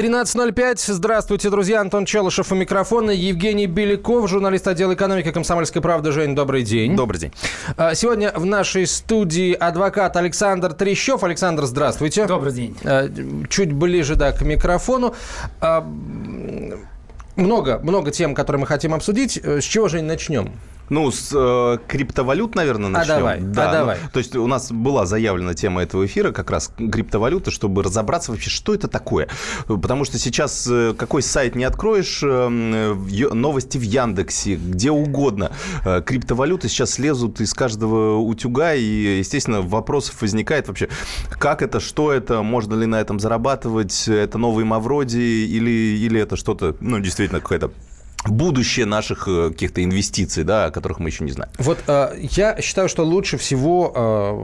13.05. Здравствуйте, друзья. Антон Челышев у микрофона. Евгений Беляков, журналист отдела экономики «Комсомольской правды». Жень, добрый день. Добрый день. А, сегодня в нашей студии адвокат Александр Трещев. Александр, здравствуйте. Добрый день. А, чуть ближе, да, к микрофону. А, много, много тем, которые мы хотим обсудить. С чего же начнем? Ну, с э, криптовалют, наверное, начнем. А давай, да, а давай. Ну, то есть у нас была заявлена тема этого эфира, как раз криптовалюта, чтобы разобраться вообще, что это такое. Потому что сейчас э, какой сайт не откроешь, э, новости в Яндексе, где угодно. Э, криптовалюты сейчас лезут из каждого утюга, и, естественно, вопросов возникает вообще, как это, что это, можно ли на этом зарабатывать, это новые Мавроди или, или это что-то, ну, действительно, какая-то будущее наших э, каких-то инвестиций, да, о которых мы еще не знаем. Вот э, я считаю, что лучше всего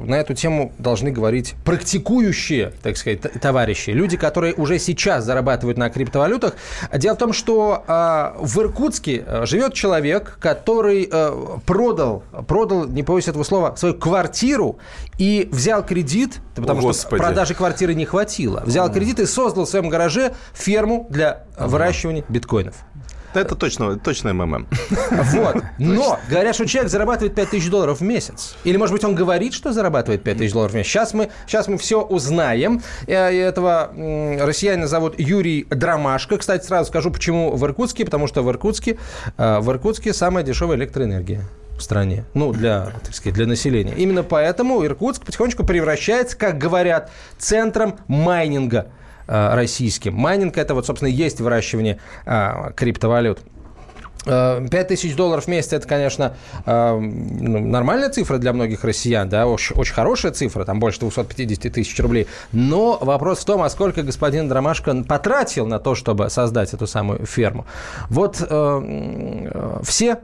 э, на эту тему должны говорить практикующие, так сказать, товарищи, люди, которые уже сейчас зарабатывают на криптовалютах. Дело в том, что э, в Иркутске э, живет человек, который э, продал, продал, не боюсь этого слова, свою квартиру и взял кредит, потому О, что продажи квартиры не хватило, взял кредит и создал в своем гараже ферму для выращивания биткоинов. Это точно, точно МММ. Вот. Но говорят, что человек зарабатывает 5 тысяч долларов в месяц. Или, может быть, он говорит, что зарабатывает 5 тысяч долларов в месяц. Сейчас мы, сейчас мы все узнаем. И этого россиянина зовут Юрий Драмашко. Кстати, сразу скажу, почему в Иркутске. Потому что в Иркутске, э, в Иркутске самая дешевая электроэнергия в стране, ну, для, так сказать, для населения. Именно поэтому Иркутск потихонечку превращается, как говорят, центром майнинга – Э, российским. Майнинг – это вот, собственно, есть выращивание э, криптовалют. 5 э, тысяч долларов в месяц – это, конечно, ну, нормальная цифра для многих россиян, да, очень, очень хорошая цифра, там больше 250 тысяч рублей. Но вопрос в том, а сколько господин Дромашко потратил на то, чтобы создать эту самую ферму. Вот э, все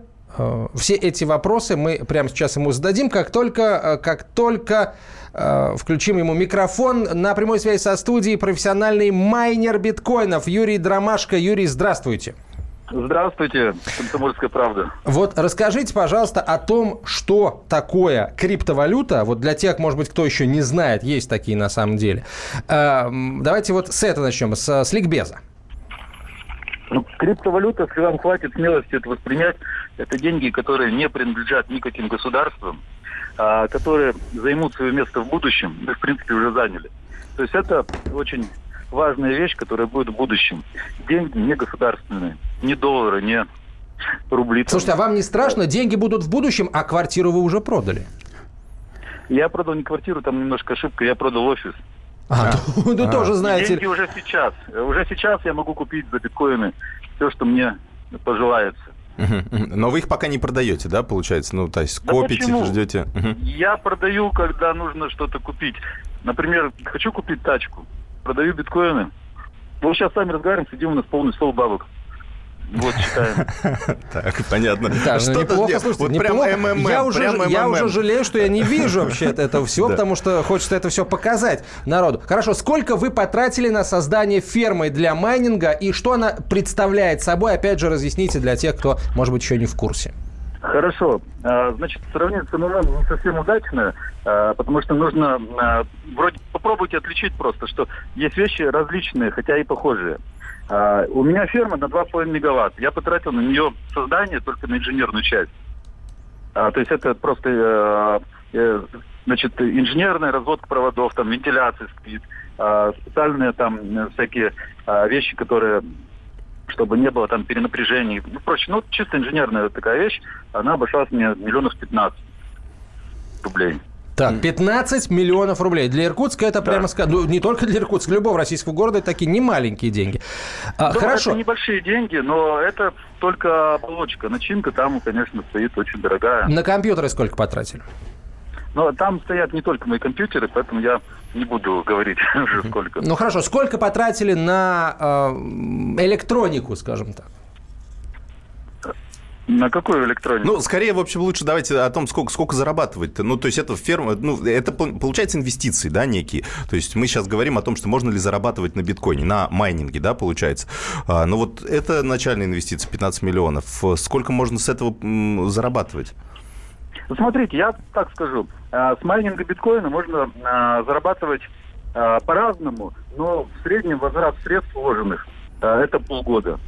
все эти вопросы мы прямо сейчас ему зададим, как только, как только Э, включим ему микрофон. На прямой связи со студией профессиональный майнер биткоинов Юрий Дромашко. Юрий, здравствуйте. Здравствуйте, Комсомольская правда. Вот расскажите, пожалуйста, о том, что такое криптовалюта. Вот для тех, может быть, кто еще не знает, есть такие на самом деле. Э, давайте вот с этого начнем, с, с ликбеза. Ну, криптовалюта, если вам хватит смелости это воспринять, это деньги, которые не принадлежат никаким государствам, а, которые займут свое место в будущем, мы, в принципе, уже заняли. То есть это очень важная вещь, которая будет в будущем. Деньги не государственные, не доллары, не рубли. Слушайте, а вам не страшно? Деньги будут в будущем, а квартиру вы уже продали? Я продал не квартиру, там немножко ошибка, я продал офис. А, ну, ну тоже знаете. Деньги уже сейчас. Уже сейчас я могу купить за биткоины все, что мне пожелается. Но вы их пока не продаете, да, получается? Ну, то есть да копите, почему? ждете? Я продаю, когда нужно что-то купить. Например, хочу купить тачку, продаю биткоины. Ну, сейчас сами разговариваем, сидим, у нас полный стол бабок. Вот читаем. Так, понятно. Да, ну, неплохо, слушайте, вот неплохо. Прям МММ, я, уже, прям я уже жалею, что я не вижу вообще этого всего, потому что хочется это все показать народу. Хорошо, сколько вы потратили на создание фермы для майнинга и что она представляет собой? Опять же, разъясните для тех, кто, может быть, еще не в курсе. Хорошо. А, значит, сравнение с МММ не совсем удачно, а, потому что нужно а, вроде попробуйте отличить просто, что есть вещи различные, хотя и похожие. А, у меня ферма на 2,5 мегаватт. Я потратил на нее создание только на инженерную часть. А, то есть это просто э, э, значит, инженерная разводка проводов, там, вентиляция стоит, э, специальные там всякие э, вещи, которые чтобы не было там перенапряжений. Ну, проще, ну, чисто инженерная такая вещь, она обошлась мне миллионов 15 рублей. Так, 15 миллионов рублей. Для Иркутска это да. прямо ну, не только для Иркутска, для любого российского города это такие немаленькие деньги. А, ну, хорошо. Это небольшие деньги, но это только оболочка. Начинка там, конечно, стоит очень дорогая. На компьютеры сколько потратили? Но там стоят не только мои компьютеры, поэтому я не буду говорить уже сколько. Ну хорошо, сколько потратили на э, электронику, скажем так? На какую электронику? Ну, скорее, в общем, лучше давайте о том, сколько, сколько зарабатывать-то. Ну, то есть это ферма, ну, это получается инвестиции, да, некие. То есть мы сейчас говорим о том, что можно ли зарабатывать на биткоине, на майнинге, да, получается. А, ну, вот это начальная инвестиция, 15 миллионов. Сколько можно с этого зарабатывать? Смотрите, я так скажу. А, с майнинга биткоина можно а, зарабатывать А, по-разному, но в среднем возврат средств вложенных это полгода.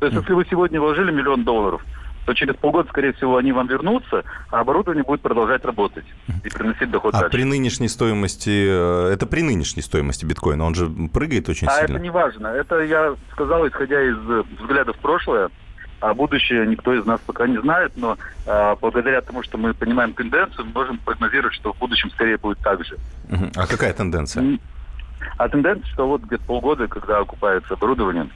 То есть, если вы сегодня вложили миллион долларов, то через полгода, скорее всего, они вам вернутся, а оборудование будет продолжать работать и приносить доход А дальше. при нынешней стоимости, э, это при нынешней стоимости биткоина, он же прыгает очень А сильно. это не важно. Это я сказал, исходя из э, взглядов в прошлое, а будущее никто из нас пока не знает, но а, благодаря тому, что мы понимаем тенденцию, мы можем прогнозировать, что в будущем скорее будет так же. А какая тенденция? А тенденция, что вот где-то полгода, когда окупается оборудование,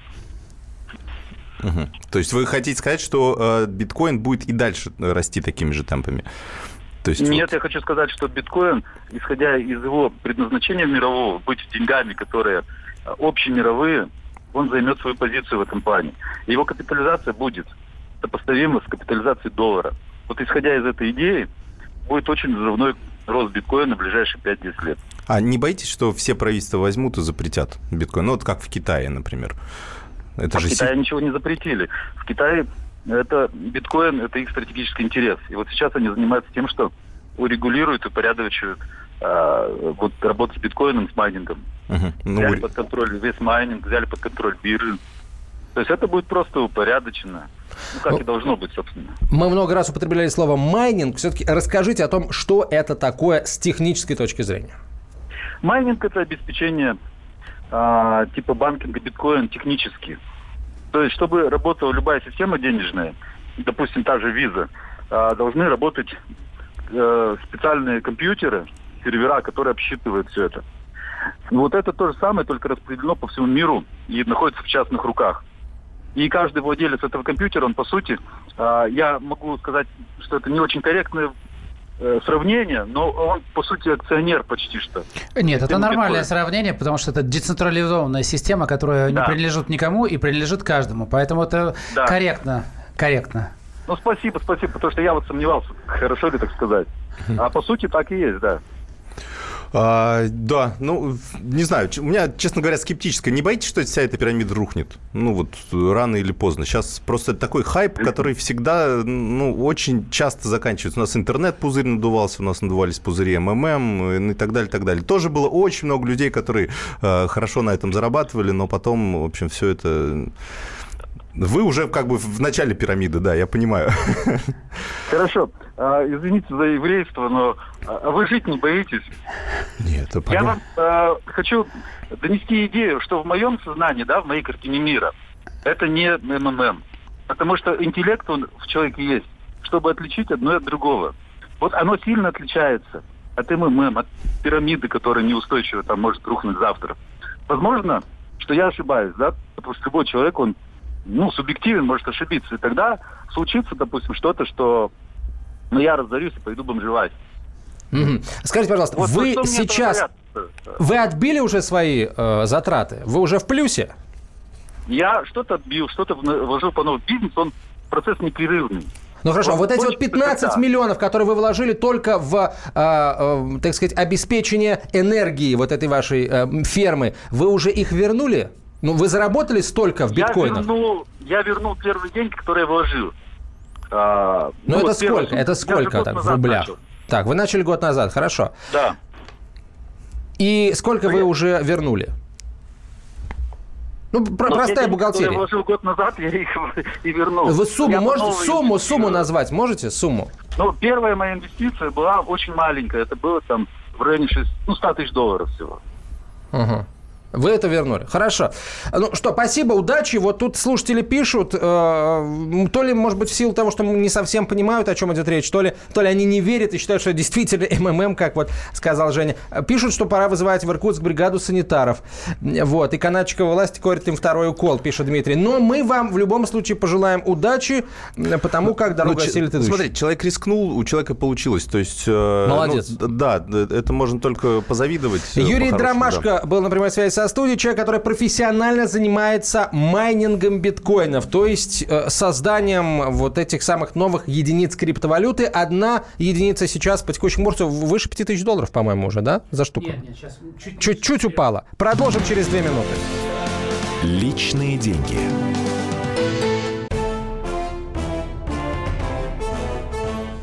Мгм. То есть вы хотите сказать, что э, биткоин будет и дальше расти такими же темпами? То есть Нет, вот- я хочу сказать, что биткоин, исходя из его предназначения мирового, быть деньгами, которые э, общемировые, он займет свою позицию в этом плане. Его капитализация будет сопоставима с капитализацией доллара. Вот исходя из этой идеи, будет очень взрывной рост биткоина в ближайшие 5-10 лет. А не боитесь, что все правительства возьмут и запретят биткоин? Ну, вот как в Китае, например. Это А же в Китае ничего не запретили. В Китае это биткоин это их стратегический интерес. И вот сейчас они занимаются тем, что урегулируют и упорядочивают а, вот работу с биткоином, с майнингом. Мгм. Ну, взяли под контроль весь майнинг, взяли под контроль биржи. То есть это будет просто упорядочено. Ну, как Ну, и должно быть, собственно. Мы много раз употребляли слово майнинг. Все-таки расскажите о том, что это такое с технической точки зрения. Майнинг это обеспечение а, типа банкинга биткоин технически. То есть, чтобы работала любая система денежная, допустим, та же виза, должны работать э, специальные компьютеры, сервера, которые обсчитывают все это. Вот это то же самое, только распределено по всему миру и находится в частных руках. И каждый владелец этого компьютера, он по сути, а, я могу сказать, что это не очень корректное сравнение, но он по сути акционер почти что. Нет, это нормальное биткоин. сравнение, потому что это децентрализованная система, которая не Да. принадлежит никому и принадлежит каждому. Поэтому это Да. корректно. Корректно. Ну, спасибо, спасибо, потому что я вот сомневался, хорошо ли так сказать. А по сути так и есть, да. А, да, ну, не знаю, у меня, честно говоря, скептическое. Не боитесь, что вся эта пирамида рухнет? Ну, вот, э, рано или поздно. Сейчас просто такой хайп, который всегда, ну, очень часто заканчивается. У нас интернет-пузырь надувался, у нас надувались пузыри МММ э, ну, и так далее, так далее. Тоже было очень много людей, которые э, хорошо на этом зарабатывали, но потом, в общем, все это... Вы уже как бы в начале пирамиды, да, я понимаю. Хорошо. А, извините за еврейство, но а, вы жить не боитесь? Нет, это Я понятно. вам а, хочу донести идею, что в моем сознании, да, в моей картине мира, это не МММ. Потому что интеллект он в человеке есть, чтобы отличить одно от другого. Вот оно сильно отличается от МММ, от пирамиды, которая неустойчива, там может рухнуть завтра. Возможно, что я ошибаюсь, да, потому что любой человек, он, ну, субъективен, может ошибиться. И тогда случится, допустим, что-то, что, ну, я разорюсь и пойду бомжевать. Мгм. Скажите, пожалуйста, Вот вы сейчас... говорят? Вы отбили уже свои э, затраты? Вы уже в плюсе? Я что-то отбил, что-то вложил по новому. Бизнес, он процесс непрерывный. Ну хорошо, Вот вот эти вот хочется 15 когда? миллионов, которые вы вложили только в, э, э, так сказать, обеспечение энергии вот этой вашей э, фермы, вы уже их вернули? Ну, вы заработали столько в Я биткоинах? вернул, я вернул первые деньги, которые я вложил. А, Ну, вот это первые сколько? суммы. Это Я сколько так в рублях? начал. Так, вы начали год назад, хорошо. Да. И сколько вы я- уже вернули? Ну, про- Но те простая деньги, бухгалтерия. я вложил год назад, я их и вернул. Вы сумму Я можете, сумму, сумму назвать можете? Сумму? Ну, первая моя инвестиция была очень маленькая. Это было там в районе 6, ну, 100 тысяч долларов всего. Ага. Вы это вернули. Хорошо. Ну что, спасибо, удачи. Вот тут слушатели пишут, э, то ли, может быть, в силу того, что не совсем понимают, о чем идет речь, то ли, то ли они не верят и считают, что это действительно МММ, как вот сказал Женя. Пишут, что пора вызывать в Иркутск бригаду санитаров. Вот. И канадчикова власть корит им второй укол, пишет Дмитрий. Но мы вам в любом случае пожелаем удачи, потому как дорога Ну, осилит идущих. Смотри, человек рискнул, у человека получилось. То есть, э, Молодец. ну, да, это можно только позавидовать. э, Юрий Драмашко был на прямой связи со студией, человек, который профессионально занимается майнингом биткоинов, то есть э, созданием вот этих самых новых единиц криптовалюты. Одна единица сейчас по текущему курсу выше 5000 долларов, по-моему, уже, да, за штуку? Нет, нет, сейчас чуть Чуть-чуть упала. Продолжим через две минуты. Личные деньги.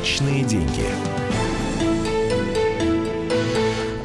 Личные деньги.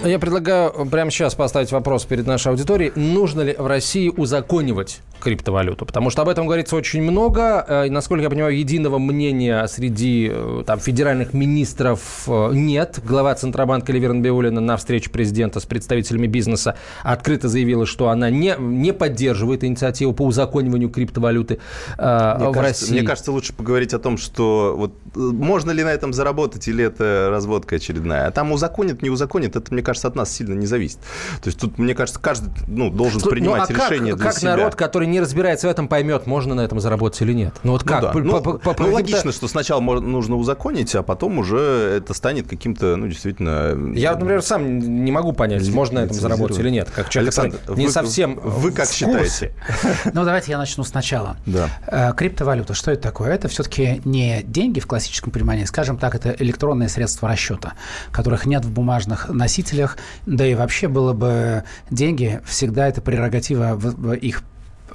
Я предлагаю прямо сейчас поставить вопрос перед нашей аудиторией. Нужно ли в России узаконивать криптовалюту? Потому что об этом говорится очень много. Э, и, насколько я понимаю, единого мнения среди э, там, федеральных министров э, нет. Глава Центробанка Ливерн Биулина на встрече президента с представителями бизнеса открыто заявила, что она не, не поддерживает инициативу по узакониванию криптовалюты э, Мне в кажется, России. мне кажется, лучше поговорить о том, что вот можно ли на этом заработать или это разводка очередная. А там узаконит, не узаконит, это, мне кажется, от нас сильно не зависит. То есть тут, мне кажется, каждый ну, должен Слушай, принимать ну, а как- решение для как себя. народ, который не разбирается в этом, поймет, можно на этом заработать или нет? Ну вот Ну как? да. По- Ну, по- по- по ну, каким-то- логично, что сначала мо- нужно узаконить, а потом уже это станет каким-то, ну, действительно... Я, например, сам не могу понять, можно на этом заработать или нет. Как человек, Александр, который не вы- совсем вы как в считаете? курсе. Ну, давайте я начну сначала. Да. Э, Криптовалюта, что это такое? Это все-таки не деньги в классическом понимании, скажем так, это электронные средства расчета, которых нет в бумажных носителях, да и вообще было бы деньги, всегда это прерогатива в- в их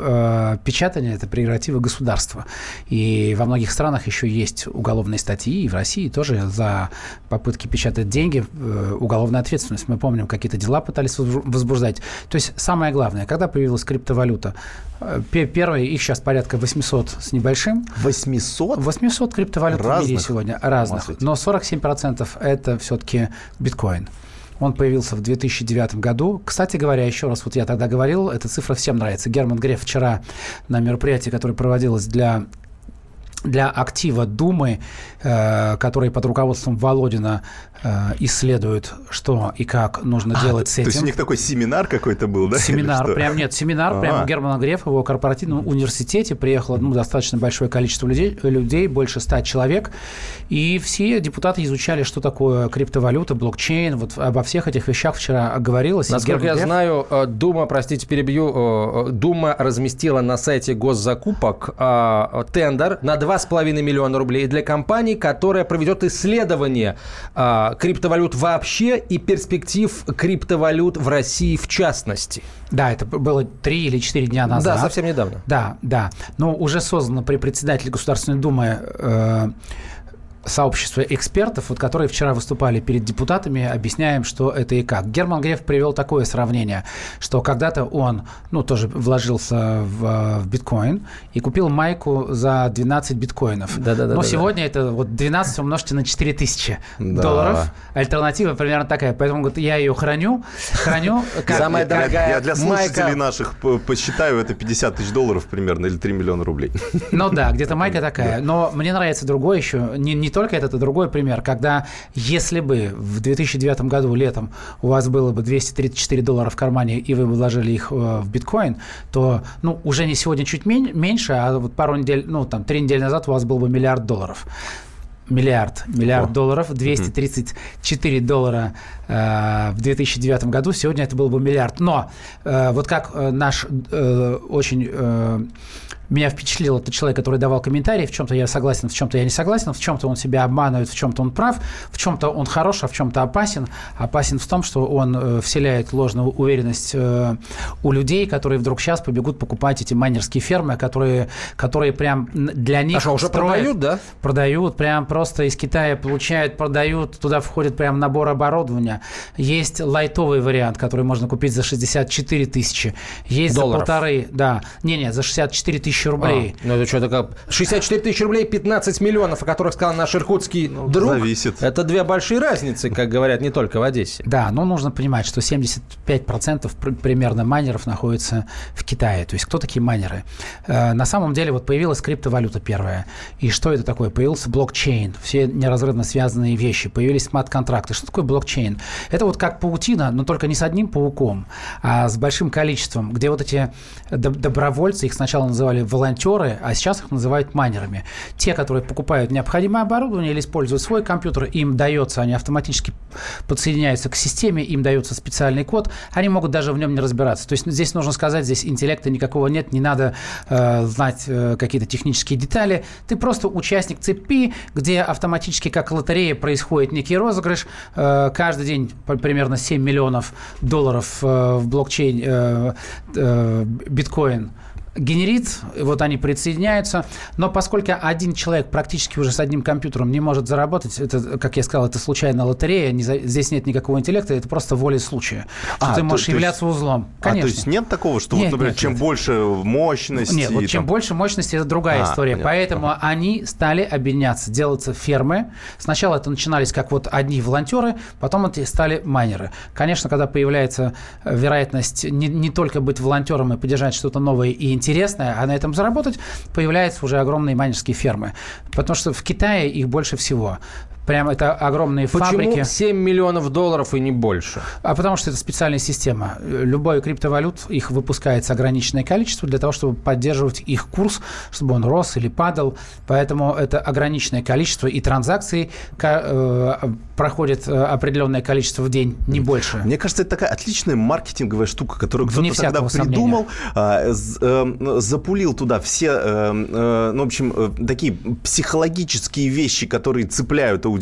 э, печатания – это прерогатива государства. И во многих странах еще есть уголовные статьи, и в России тоже за попытки печатать деньги э, уголовная ответственность. Мы помним, какие-то дела пытались возбу- возбуждать. То есть самое главное, когда появилась криптовалюта, э, пе- первые, их сейчас порядка 800 с небольшим, 800? 800 криптовалют в мире Разных? сегодня, разных. Но 47% это все-таки биткоин. Он появился в 2009 году. Кстати говоря, еще раз, вот я тогда говорил, эта цифра всем нравится. Герман Греф вчера на мероприятии, которое проводилось для для актива Думы, э, который под руководством Володина э, исследует, что и как нужно делать с То есть этим. у них такой семинар какой-то был, да? Семинар, прям нет, семинар, А. прямо Германа Грефа в его корпоративном университете приехало ну, достаточно большое количество людей, людей, больше ста человек, и все депутаты изучали, что такое криптовалюта, блокчейн, вот обо всех этих вещах вчера говорилось. Насколько я Греф- знаю, э, Дума, простите, перебью, э, Дума разместила на сайте госзакупок тендер на 2,5 миллиона рублей для компании, которая проведет исследование криптовалют вообще и перспектив криптовалют в России в частности. Да, это было три или четыре дня назад. Да, совсем недавно. Да, да. Но уже создано при председателе Государственной Думы э, сообщество экспертов, вот, которые вчера выступали перед депутатами, объясняем, что это и как. Герман Греф привел такое сравнение, что когда-то он, ну, тоже вложился в, в биткоин и купил майку за 12 биткоинов. Да-да-да-да-да. Но сегодня это вот 12 умножьте на 4000 Да. долларов. Альтернатива примерно такая. Поэтому говорит, я ее храню, храню. как- Самая как- дорогая Я для слушателей майка. наших по- посчитаю, это 50 тысяч долларов примерно, или 3 миллиона рублей. Ну да, где-то майка такая. Но мне нравится другой еще, не, не только этот, а другой пример, когда если бы в 2009 году летом у вас было бы 234 доллара в кармане, и вы бы вложили их э, в биткоин, то, ну, уже не сегодня чуть мен- меньше, а вот пару недель, ну, там, три недели назад у вас был бы миллиард долларов. Миллиард, миллиард О. долларов, 234 доллара э, в 2009 году, сегодня это был бы миллиард. Но э, вот как э, наш э, очень э, меня впечатлил этот человек, который давал комментарии, в чем-то я согласен, в чем-то я не согласен, в чем-то он себя обманывает, в чем-то он прав, в чем-то он хорош, а в чем-то опасен. Опасен в том, что он э, вселяет ложную уверенность э, у людей, которые вдруг сейчас побегут покупать эти майнерские фермы, которые, которые прям для них А что, уже строят- продают, да? Продают, прям просто из Китая получают, продают, туда входит прям набор оборудования. Есть лайтовый вариант, который можно купить за 64 тысячи. Есть Долларов. за полторы, да. Не-не, за 64 тысячи рублей. А, ну это что такое? 64 тысячи рублей, 15 миллионов, о которых сказал наш иркутский друг. зависит. Это две большие разницы, как говорят, не только в Одессе. Да, но нужно понимать, что 75% пр- примерно майнеров находится в Китае. То есть кто такие майнеры? Э, На самом деле вот появилась криптовалюта первая. И что это такое? Появился блокчейн. Все неразрывно связанные вещи. Появились смарт-контракты. Что такое блокчейн? Это вот как паутина, но только не с одним пауком, а с большим количеством, где вот эти доб- добровольцы, их сначала называли волонтеры, а сейчас их называют майнерами. Те, которые покупают необходимое оборудование или используют свой компьютер, им дается, они автоматически подсоединяются к системе, им дается специальный код, они могут даже в нем не разбираться. То есть здесь нужно сказать, здесь интеллекта никакого нет, не надо э, знать э, какие-то технические детали. Ты просто участник цепи, где автоматически, как лотерея, происходит некий розыгрыш. Э, каждый день примерно 7 миллионов долларов э, в блокчейн э, э, биткоин генерит, вот они присоединяются, но поскольку один человек практически уже с одним компьютером не может заработать, это, как я сказал, это случайная лотерея, не, здесь нет никакого интеллекта, это просто воля случая. А, ты можешь то, являться есть, узлом. Конечно. А, то есть нет такого, что, нет, вот, например, нет, чем нет. больше мощности... Нет, вот там... чем больше мощности, это другая а, история. Понятно. Поэтому ага. они стали объединяться, делаться фермы. Сначала это начинались как вот одни волонтеры, потом это стали майнеры. Конечно, когда появляется вероятность не, не только быть волонтером и поддержать что-то новое и интересное, а на этом заработать, появляются уже огромные майнерские фермы. Потому что в Китае их больше всего. Прям это огромные Почему фабрики. Почему 7 миллионов долларов и не больше? А потому что это специальная система. Любой криптовалют, их выпускается ограниченное количество для того, чтобы поддерживать их курс, чтобы он рос или падал. Поэтому это ограниченное количество и транзакций э, проходит э, определенное количество в день, не больше. Мне кажется, это такая отличная маркетинговая штука, которую кто-то тогда придумал, э, запулил туда все, э, ну, в общем, такие психологические вещи, которые цепляют аудиторию.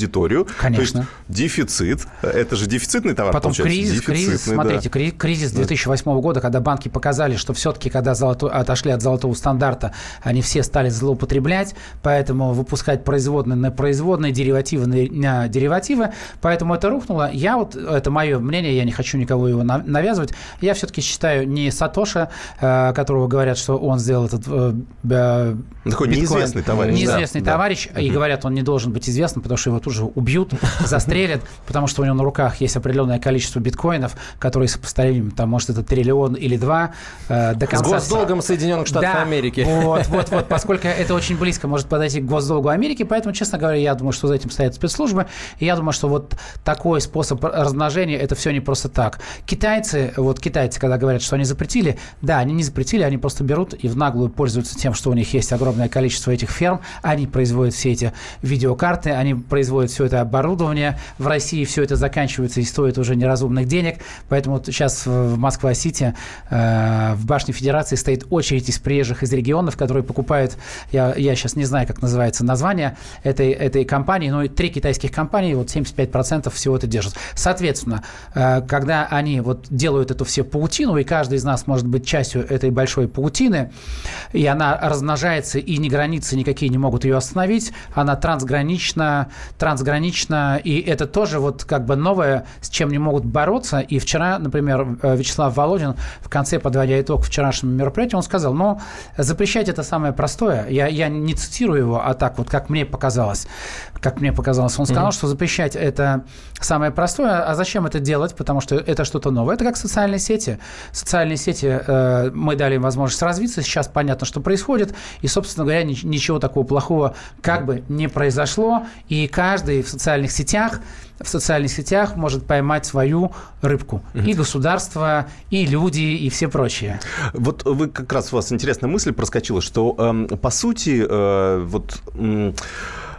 Конечно. То есть дефицит. Это же дефицитный товар, Потом кризис, кризис, смотрите, да. кризис 2008 года, когда банки показали, что все-таки, когда золото, отошли от золотого стандарта, они все стали злоупотреблять, поэтому выпускать производные на производные, деривативы на деривативы, поэтому это рухнуло. Я вот, это мое мнение, я не хочу никого его навязывать, я все-таки считаю не Сатоша, э, которого говорят, что он сделал этот э, Такой биткоин, неизвестный товарищ. Неизвестный да, товарищ, да. и говорят, он не должен быть известным, потому что его тут же убьют, застрелят, потому что у него на руках есть определенное количество биткоинов, которые сопоставимы, там, может, это триллион или два. Э, до конца... С госдолгом Соединенных Штатов да, Америки. Вот, вот, вот, поскольку это очень близко может подойти к госдолгу Америки, поэтому, честно говоря, я думаю, что за этим стоят спецслужбы, и я думаю, что вот такой способ размножения, это все не просто так. Китайцы, вот китайцы, когда говорят, что они запретили, да, они не запретили, они просто берут и в наглую пользуются тем, что у них есть огромное количество этих ферм, они производят все эти видеокарты, они производят все это оборудование. В России все это заканчивается и стоит уже неразумных денег. Поэтому вот сейчас в Москва-Сити, э, в башне Федерации стоит очередь из приезжих из регионов, которые покупают, я, я сейчас не знаю, как называется название этой, этой компании, но три китайских компании, вот 75% всего это держат. Соответственно, э, когда они вот делают эту все паутину, и каждый из нас может быть частью этой большой паутины, и она размножается, и ни границы никакие не могут ее остановить, она трансгранична, трансгранично, и это тоже вот как бы новое, с чем не могут бороться. И вчера, например, э, Вячеслав Володин в конце, подводя итог вчерашнему мероприятию, он сказал, ну, запрещать это самое простое. Я, я не цитирую его, а так вот, как мне показалось. Как мне показалось, он сказал, mm-hmm. что запрещать это самое простое. А зачем это делать? Потому что это что-то новое. Это как социальные сети. Социальные сети, э, мы дали им возможность развиться. Сейчас понятно, что происходит. И, собственно говоря, ничего такого плохого как бы не произошло. И каждый в социальных сетях в социальных сетях может поймать свою рыбку. И государство, и люди, и все прочие. Вот вы как раз у вас интересная мысль проскочила, что э, по сути э, вот... Э,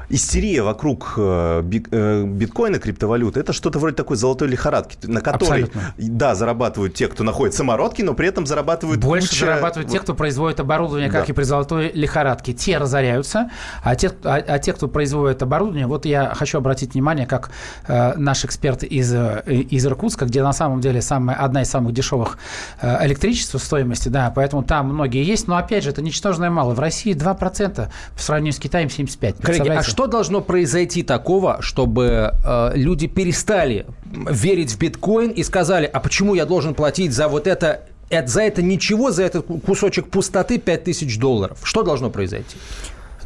истерия вокруг э, э, биткоина, криптовалюты, это что-то вроде такой золотой лихорадки, на которой, Абсолютно. да, зарабатывают те, кто находит самородки, но при этом зарабатывают Больше куча... зарабатывают те, кто производит оборудование, как да. и при золотой лихорадке. Те разоряются, а те, а, а те, кто производит оборудование, вот я хочу обратить внимание, как э, наш эксперт из, э, из Иркутска, где на самом деле самая, одна из самых дешевых э, электричества стоимости, да, поэтому там многие есть, но опять же, это ничтожное мало. В России 2%, в сравнении с Китаем 75%. Коллеги, а что должно произойти такого, чтобы э, люди перестали верить в биткоин и сказали, а почему я должен платить за вот это за это ничего, за этот кусочек пустоты 5000 долларов. Что должно произойти?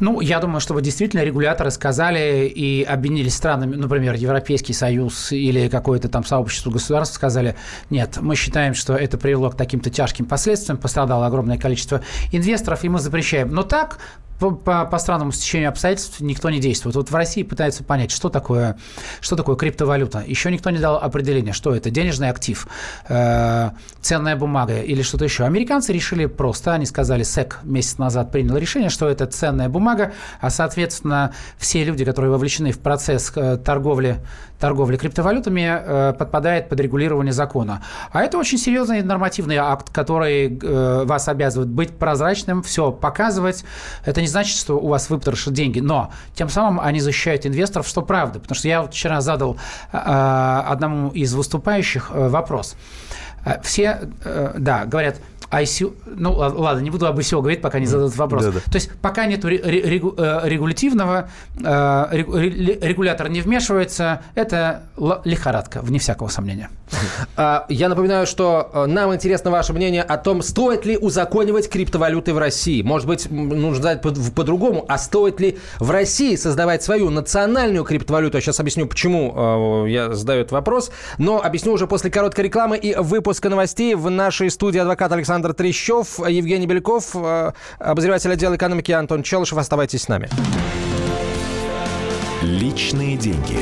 Ну, я думаю, чтобы действительно регуляторы сказали и объединились странами, например, Европейский Союз или какое-то там сообщество государств, сказали, нет, мы считаем, что это привело к таким-то тяжким последствиям, пострадало огромное количество инвесторов, и мы запрещаем. Но так по, по, по странному стечению обстоятельств никто не действует. Вот в России пытаются понять, что такое, что такое криптовалюта. Еще никто не дал определения, что это денежный актив, э, ценная бумага или что-то еще. Американцы решили просто, они сказали, СЭК месяц назад принял решение, что это ценная бумага, а, соответственно, все люди, которые вовлечены в процесс э, торговли торговли криптовалютами э, подпадает под регулирование закона. А это очень серьезный нормативный акт, который э, вас обязывает быть прозрачным, все показывать. Это не значит, что у вас выпотрошат деньги, но тем самым они защищают инвесторов, что правда. Потому что я вчера задал э, одному из выступающих вопрос. Все, да, говорят, ICO, ну ладно, не буду об ICO говорить, пока не зададут вопрос. Да, да. То есть пока нет регу, э, регулятивного, э, регулятор не вмешивается, это лихорадка, вне всякого сомнения. А, я напоминаю, что э, нам интересно ваше мнение о том, стоит ли узаконивать криптовалюты в России. Может быть, нужно по-другому, а стоит ли в России создавать свою национальную криптовалюту? Я сейчас объясню, почему я задаю этот вопрос, но объясню уже после короткой рекламы и выпуска новостей в нашей студии адвокат Александр Александр Трещев, Евгений Беляков, э, обозреватель отдела экономики Антон Челышев. Оставайтесь с нами. Личные деньги.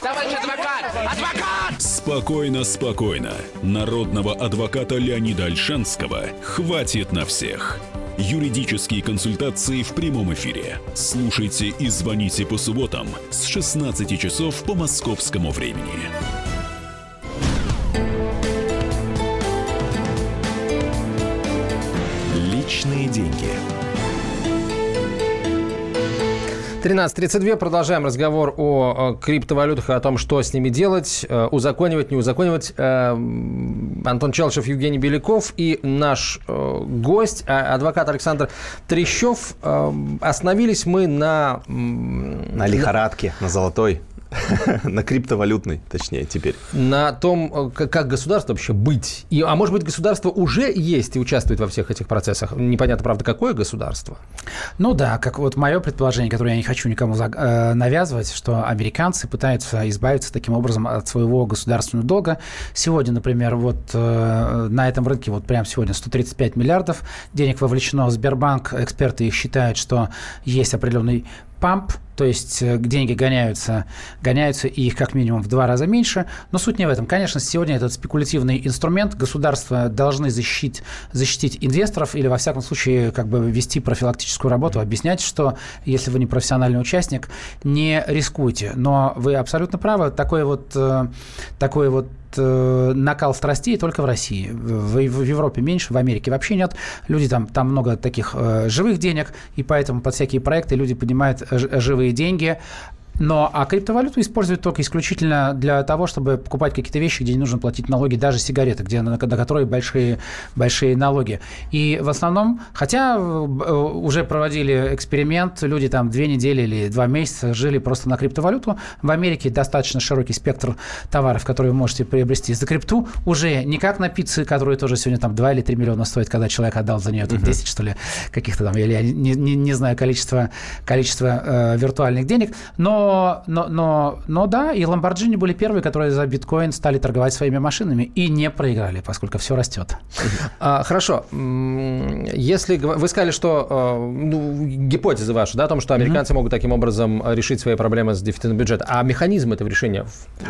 Товарищ адвокат! Адвокат! Спокойно, спокойно. Народного адвоката Леонида Альшанского хватит на всех. Юридические консультации в прямом эфире. Слушайте и звоните по субботам с 16 часов по московскому времени. Личные деньги. 13.32. Продолжаем разговор о криптовалютах и о том, что с ними делать, э, узаконивать, не узаконивать. Э, Антон Челшев, Евгений Беляков и наш э, гость, а, адвокат Александр Трещев. Остановились мы на... На лихорадке, на золотой. На криптовалютной, точнее, теперь. На том, э, как государство вообще быть. И, а может быть, государство уже есть и участвует во всех этих процессах. Непонятно, правда, какое государство. Ну да, как вот мое предположение, которое я не хочу никому э, навязывать, что американцы пытаются избавиться таким образом от своего государственного долга. Сегодня, например, вот э, на этом рынке, вот прямо сегодня 135 миллиардов денег вовлечено в Сбербанк. Эксперты их считают, что есть определенный памп, то есть э, деньги гоняются, гоняются, и их как минимум в два раза меньше. Но суть не в этом. Конечно, сегодня этот спекулятивный инструмент. Государства должны защитить, защитить инвесторов или, во всяком случае, как бы вести профилактическую работу, объяснять, что если вы не профессиональный участник, не рискуйте. Но вы абсолютно правы. Такой вот, э, такой вот Э, накал страстей только в России. В, в Европе меньше, в Америке вообще нет. Люди там, там много таких э, живых денег, и поэтому под всякие проекты люди поднимают живые деньги. Но а криптовалюту используют только исключительно для того, чтобы покупать какие-то вещи, где не нужно платить налоги, даже сигареты, где, на, на которые большие, большие налоги. И в основном, хотя э, уже проводили эксперимент, люди там две недели или два месяца жили просто на криптовалюту. В Америке достаточно широкий спектр товаров, которые вы можете приобрести за крипту, уже не как на пиццы, которые тоже сегодня там 2 или 3 миллиона стоят, когда человек отдал за нее там, 10, что ли, каких-то там, или я не, не, не знаю количество, количество э, виртуальных денег, но но, но, но, да, и Lamborghini были первые, которые за биткоин стали торговать своими машинами и не проиграли, поскольку все растет. А, хорошо. Если вы сказали, что э, ну, гипотеза ваша, да, о том, что американцы mm-hmm. могут таким образом решить свои проблемы с дефицитом бюджета, а механизм этого решения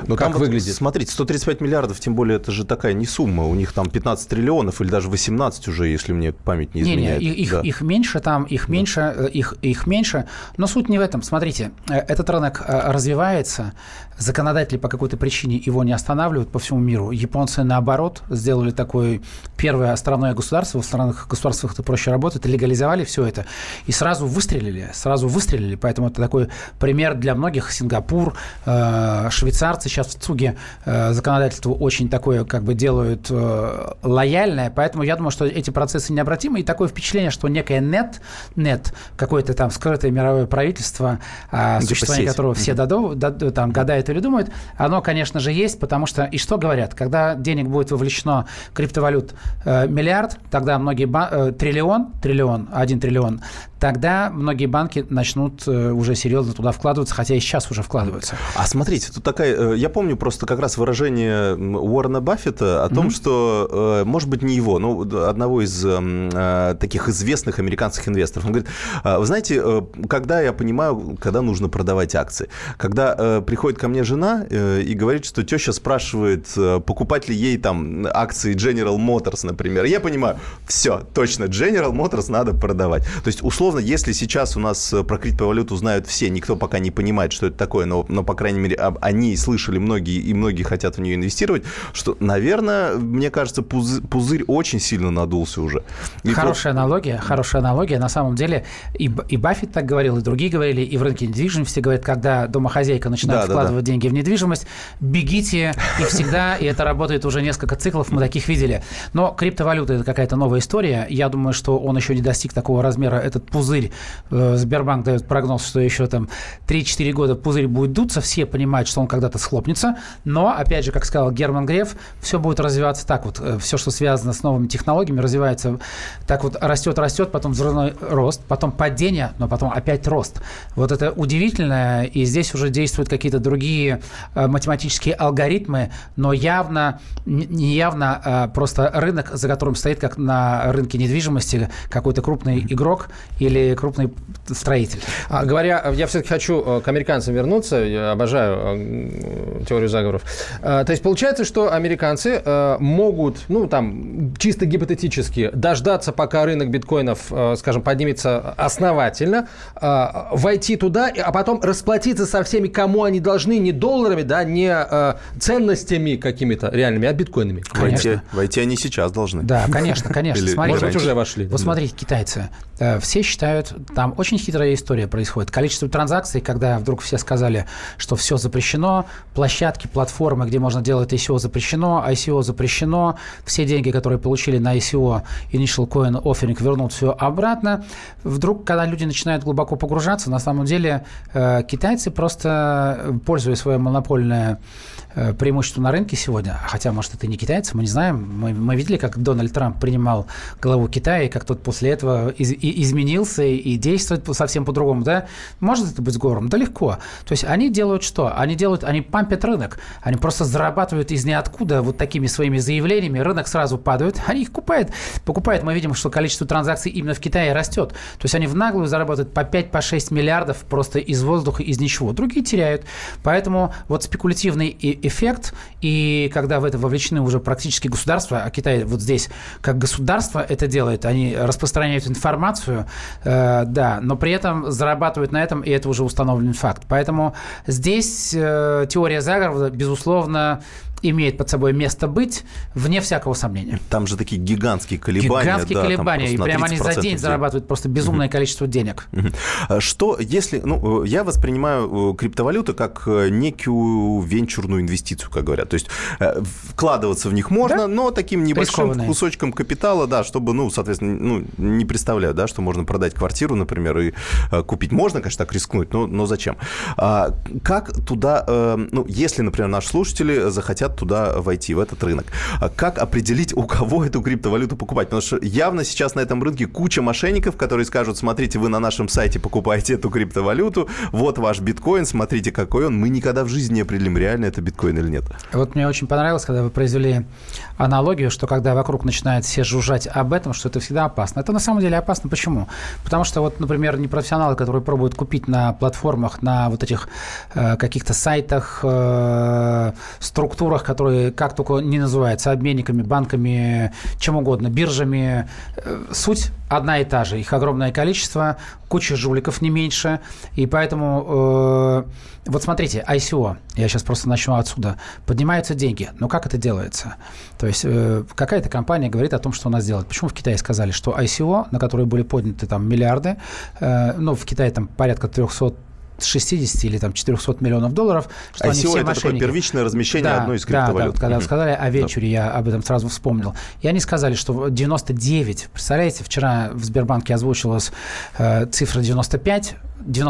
ну, как вот, выглядит? Смотрите, 135 миллиардов, тем более это же такая не сумма, у них там 15 триллионов или даже 18 уже, если мне память не изменяет. Не, не, их, да. их меньше там, их меньше, да. Э, их, их меньше, но суть не в этом. Смотрите, э, этот рынок развивается, законодатели по какой-то причине его не останавливают по всему миру. Японцы, наоборот, сделали такое первое островное государство, в странах государствах это проще работает, легализовали все это и сразу выстрелили, сразу выстрелили. Поэтому это такой пример для многих. Сингапур, э, швейцарцы сейчас в ЦУГе э, законодательство очень такое как бы делают э, лояльное, поэтому я думаю, что эти процессы необратимы, и такое впечатление, что некое нет, нет, какое-то там скрытое мировое правительство, э, существование которого все додо, там, гадают или думают, оно, конечно же, есть, потому что, и что говорят, когда денег будет вовлечено криптовалют э, миллиард, тогда многие, э, триллион, триллион, один триллион, тогда многие банки начнут э, уже серьезно туда вкладываться, хотя и сейчас уже вкладываются. А смотрите, тут такая... Э, я помню просто как раз выражение Уоррена Баффета о том, mm-hmm. что, э, может быть, не его, но одного из эм, таких известных американских инвесторов. Он говорит, вы знаете, когда я понимаю, когда нужно продавать акции? Когда приходит ко мне жена и говорит, что теща спрашивает, покупать ли ей там акции General Motors, например. Я понимаю, все, точно, General Motors надо продавать. То есть, условно, безусловно, если сейчас у нас э, про криптовалюту знают все, никто пока не понимает, что это такое, но, но по крайней мере, они слышали многие, и многие хотят в нее инвестировать, что, наверное, мне кажется, пузырь, пузырь очень сильно надулся уже. И хорошая то... аналогия, хорошая аналогия. На самом деле и, и Баффет так говорил, и другие говорили, и в рынке недвижимости говорят, когда домохозяйка начинает да, вкладывать да, да. деньги в недвижимость, бегите, и всегда, и это работает уже несколько циклов, мы таких видели. Но криптовалюта – это какая-то новая история. Я думаю, что он еще не достиг такого размера, этот пузырь пузырь, э, Сбербанк дает прогноз, что еще там 3-4 года пузырь будет дуться, все понимают, что он когда-то схлопнется, но, опять же, как сказал Герман Греф, все будет развиваться так вот, э, все, что связано с новыми технологиями, развивается так вот, растет, растет, потом взрывной рост, потом падение, но потом опять рост. Вот это удивительно, и здесь уже действуют какие-то другие э, математические алгоритмы, но явно, не явно, а просто рынок, за которым стоит, как на рынке недвижимости, какой-то крупный игрок и или крупный строитель. А, говоря, я все-таки хочу э, к американцам вернуться, я обожаю э, теорию заговоров. А, то есть получается, что американцы э, могут, ну там, чисто гипотетически, дождаться, пока рынок биткоинов, скажем, поднимется основательно, войти туда, а потом расплатиться со всеми, кому они должны, не долларами, да, не ценностями какими-то реальными, а биткоинами. Войти, войти они сейчас должны. Да, конечно, конечно. Или, Смотрите, может быть, уже вошли. Вот смотрите, китайцы. Все считают считают, там очень хитрая история происходит. Количество транзакций, когда вдруг все сказали, что все запрещено, площадки, платформы, где можно делать ICO запрещено, ICO запрещено, все деньги, которые получили на ICO, Initial Coin Offering, вернут все обратно. Вдруг, когда люди начинают глубоко погружаться, на самом деле э, китайцы просто, пользуясь свое монопольное Э, преимущество на рынке сегодня, хотя, может, это не китайцы, мы не знаем. Мы, мы видели, как Дональд Трамп принимал главу Китая, и как тот после этого из, и изменился и действует совсем по-другому, да? Может это быть сговором? Да легко. То есть они делают что? Они делают, они пампят рынок. Они просто зарабатывают из ниоткуда вот такими своими заявлениями. Рынок сразу падает, они их купают. Покупают. Мы видим, что количество транзакций именно в Китае растет. То есть они в наглую зарабатывают по 5-6 по 6 миллиардов просто из воздуха, из ничего. Другие теряют. Поэтому вот спекулятивный эффект, и когда в это вовлечены уже практически государства, а Китай вот здесь как государство это делает, они распространяют информацию, э, да, но при этом зарабатывают на этом, и это уже установлен факт. Поэтому здесь э, теория заговора, безусловно, имеет под собой место быть, вне всякого сомнения. Там же такие гигантские колебания. Гигантские да, колебания, и прямо они за день зарабатывают просто безумное угу. количество денег. Угу. Что, если... Ну, я воспринимаю э, криптовалюты как э, некую венчурную инвестицию, как говорят. То есть э, вкладываться в них можно, да? но таким небольшим кусочком капитала, да, чтобы, ну, соответственно, ну, не представляю, да, что можно продать квартиру, например, и купить. Можно, конечно, так рискнуть, но, но зачем? А, как туда... Ну, если, например, наши слушатели захотят хотят туда войти, в этот рынок. А как определить, у кого эту криптовалюту покупать? Потому что явно сейчас на этом рынке куча мошенников, которые скажут, смотрите, вы на нашем сайте покупаете эту криптовалюту, вот ваш биткоин, смотрите, какой он. Мы никогда в жизни не определим, реально это биткоин или нет. Вот мне очень понравилось, когда вы произвели аналогию, что когда вокруг начинают все жужжать об этом, что это всегда опасно. Это на самом деле опасно. Почему? Потому что вот, например, непрофессионалы, которые пробуют купить на платформах, на вот этих э, каких-то сайтах, э, структурах, структурах, которые как только не называются, обменниками, банками, чем угодно, биржами. Э, суть одна и та же. Их огромное количество, куча жуликов не меньше. И поэтому, э, вот смотрите, ICO, я сейчас просто начну отсюда, поднимаются деньги. Но как это делается? То есть э, какая-то компания говорит о том, что она сделает. Почему в Китае сказали, что ICO, на которые были подняты там миллиарды, э, ну, в Китае там порядка 300 60 или там 400 миллионов долларов, что ICO они все это мошенники. такое первичное размещение да, одной из да, криптовалют. Да, когда Мгм. сказали о венчуре, я об этом сразу вспомнил. И они сказали, что 99, представляете, вчера в Сбербанке озвучилась э, цифра 95,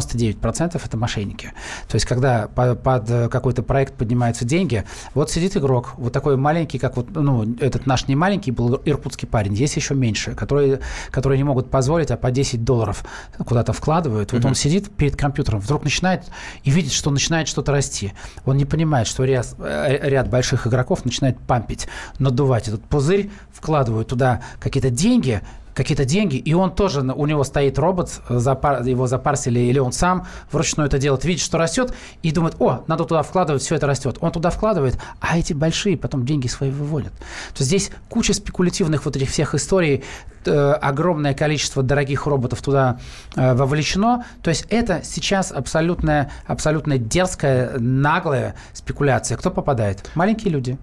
99% это мошенники. То есть, когда по- под э, какой-то проект поднимаются деньги, вот сидит игрок, вот такой маленький, как вот, ну, этот наш не маленький был иркутский парень, есть еще меньше, которые, которые не могут позволить, а по 10 долларов куда-то вкладывают. Вот он сидит перед компьютером, вдруг начинает и видит, что начинает что-то расти. Он не понимает, что ряд, э, ряд больших игроков начинает пампить, надувать этот пузырь, вкладывают туда какие-то деньги, какие-то деньги, и он тоже, у него стоит робот, запар- его запарсили, или он сам вручную это делает, видит, что растет, и думает, о, надо туда вкладывать, все это растет. Он туда вкладывает, а эти большие потом деньги свои выводят. То здесь куча спекулятивных вот этих всех историй, э, огромное количество дорогих роботов туда э, вовлечено. То есть это сейчас абсолютная, абсолютно дерзкая, наглая спекуляция. Кто попадает? Маленькие люди.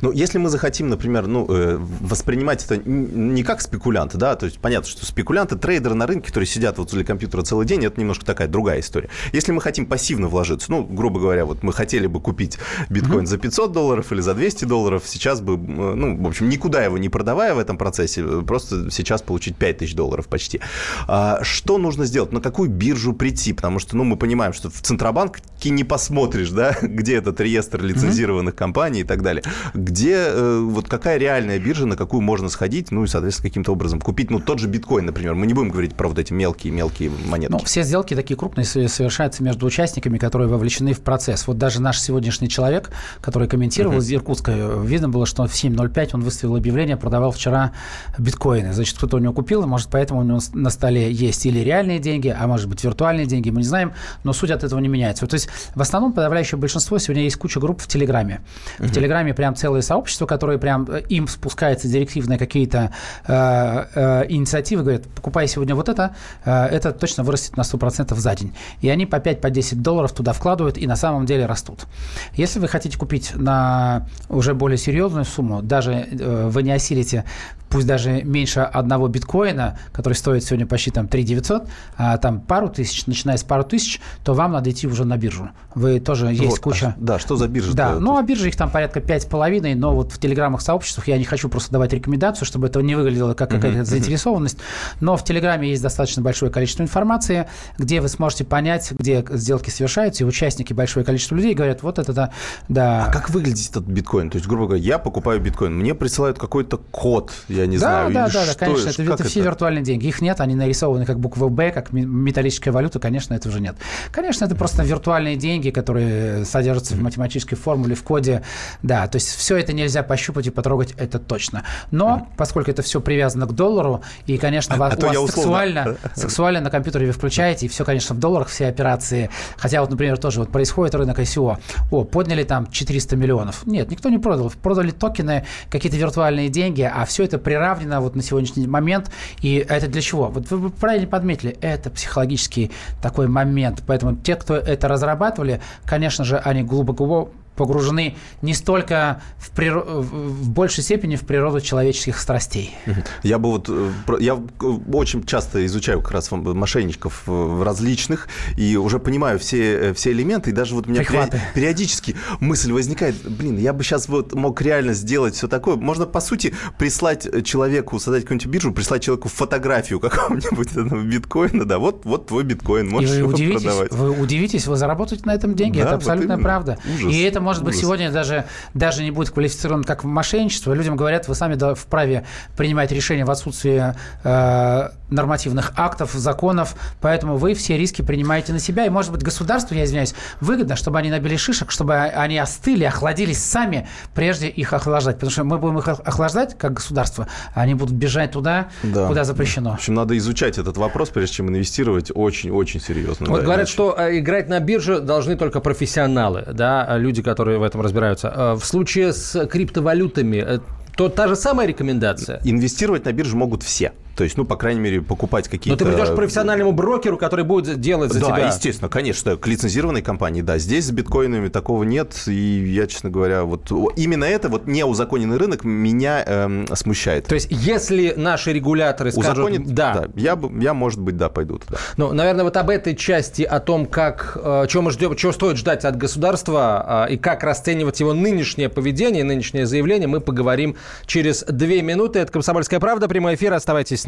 Ну, если мы захотим, например, ну, э, воспринимать это не как спекулянты, да, то есть понятно, что спекулянты, трейдеры на рынке, которые сидят вот возле компьютера целый день, это немножко такая другая история. Если мы хотим пассивно вложиться, ну, грубо говоря, вот мы хотели бы купить биткоин за 500 долларов или за 200 долларов, сейчас бы, э, ну, в общем, никуда его не продавая в этом процессе, э, просто сейчас получить 5000 долларов почти. А что нужно сделать? На какую биржу прийти? Потому что, ну, мы понимаем, что в Центробанке не посмотришь, да, где этот реестр лицензированных компаний и так далее. Где, э, вот какая реальная биржа, на какую можно сходить, ну, и, соответственно, каким-то образом купить, ну, тот же биткоин, например. Мы не будем говорить про вот эти мелкие-мелкие монетки. Ну, все сделки такие крупные со- совершаются между участниками, которые вовлечены в процесс. Вот даже наш сегодняшний человек, который комментировал из Иркутска, видно было, что в 7.05 он выставил объявление, продавал вчера биткоины. Значит, кто-то у него купил, и, может, поэтому у него на столе есть или реальные деньги, а может быть, виртуальные деньги, мы не знаем, но суть от этого не меняется. Вот, то есть, в основном подавляющее большинство сегодня есть куча групп в Телеграме. В Телеграме прям целые сообщества, которые прям э, им спускаются директивные какие-то э, э, инициативы, говорят, покупай сегодня вот это, э, это точно вырастет на 100% за день. И они по 5 по 10 долларов туда вкладывают и на самом деле растут. Если вы хотите купить на уже более серьезную сумму, даже э, вы не осилите пусть даже меньше одного биткоина, который стоит сегодня почти там 3 900, а там пару тысяч, начиная с пару тысяч, то вам надо идти уже на биржу. Вы тоже есть Вот, куча... а, да, что за биржа? Да, ну а биржи их там порядка 5,5, но вот в телеграммах сообществах я не хочу просто давать рекомендацию, чтобы это не выглядело как какая-то заинтересованность, но в телеграме есть достаточно большое количество информации, где вы сможете понять, где сделки совершаются, и участники, большое количество людей говорят, вот это да, да. А как выглядит этот биткоин? То есть, грубо говоря, я покупаю биткоин, мне присылают какой-то код, я не да, знаю. да, да, да, конечно, это? это, Как это все виртуальные деньги. Их нет, они нарисованы как буква Б, как металлическая валюта, конечно, это уже нет. Конечно, это просто виртуальные деньги, которые содержатся в математической формуле, в коде. Да, то есть все это нельзя пощупать и потрогать, это точно. Но поскольку это все привязано к доллару, и, конечно, вас, а то у вас условно- сексуально, сексуально на компьютере вы включаете, и все, конечно, в долларах, все операции. Хотя вот, например, тоже вот происходит рынок ICO. О, подняли там 400 миллионов. Нет, никто не продал. Продали токены, какие-то виртуальные деньги, а все это приравнено вот на сегодняшний момент. И это для чего? Вот вы правильно подметили, это психологический такой момент. Поэтому те, кто это разрабатывали, конечно же, они глубоко погружены не столько в, приро... в большей степени в природу человеческих страстей. Я бы вот, э, я э, очень часто изучаю как раз мошенничков э, различных и уже понимаю все, все элементы, и даже вот у меня Прихваты. период- периодически мысль возникает, блин, я бы сейчас вот мог реально сделать все такое. Можно, по сути, прислать человеку, создать какую-нибудь биржу, прислать человеку фотографию какого-нибудь этого биткоина, да, вот, вот твой биткоин, И можешь вы его удивитесь, продавать. вы удивитесь, вы заработаете на этом деньги. Да, это вот абсолютная именно. правда. Ужас. И это, может быть, сегодня даже, даже не будет квалифицировано как мошенничество. Людям говорят, вы сами вправе принимать решения в отсутствии э, нормативных актов, законов, поэтому вы все риски принимаете на себя. И, может быть, государству, я извиняюсь, выгодно, чтобы они набили шишек, чтобы они остыли, охладились сами, прежде их охлаждать. Потому что мы будем их ох- охлаждать, как государство, а они будут бежать туда, Да. куда В запрещено. общем, надо изучать этот вопрос, прежде чем инвестировать очень-очень серьезно. Вот да, говорят, иначе- что э, играть на бирже должны только профессионалы, да, люди, которые в этом разбираются. Э, В случае с криптовалютами, э, то та же самая рекомендация. Инвестировать на бирже могут все. То есть, ну, по крайней мере, покупать какие-то... Но ты придешь к профессиональному брокеру, который будет делать за да, тебя. естественно, конечно, к лицензированной компании, да. Здесь с биткоинами такого нет, и я, честно говоря, вот именно это, вот неузаконенный рынок меня эм, смущает. То есть, если наши регуляторы скажут... Узаконит? Да. да. Я, я, может быть, да, пойду туда. Ну, наверное, вот об этой части, о том, как, э, чего мы ждем, чего стоит ждать от государства э, и как расценивать его нынешнее поведение, нынешнее заявление, мы поговорим через две минуты. Это «Комсомольская правда», прямой эфир. Оставайтесь с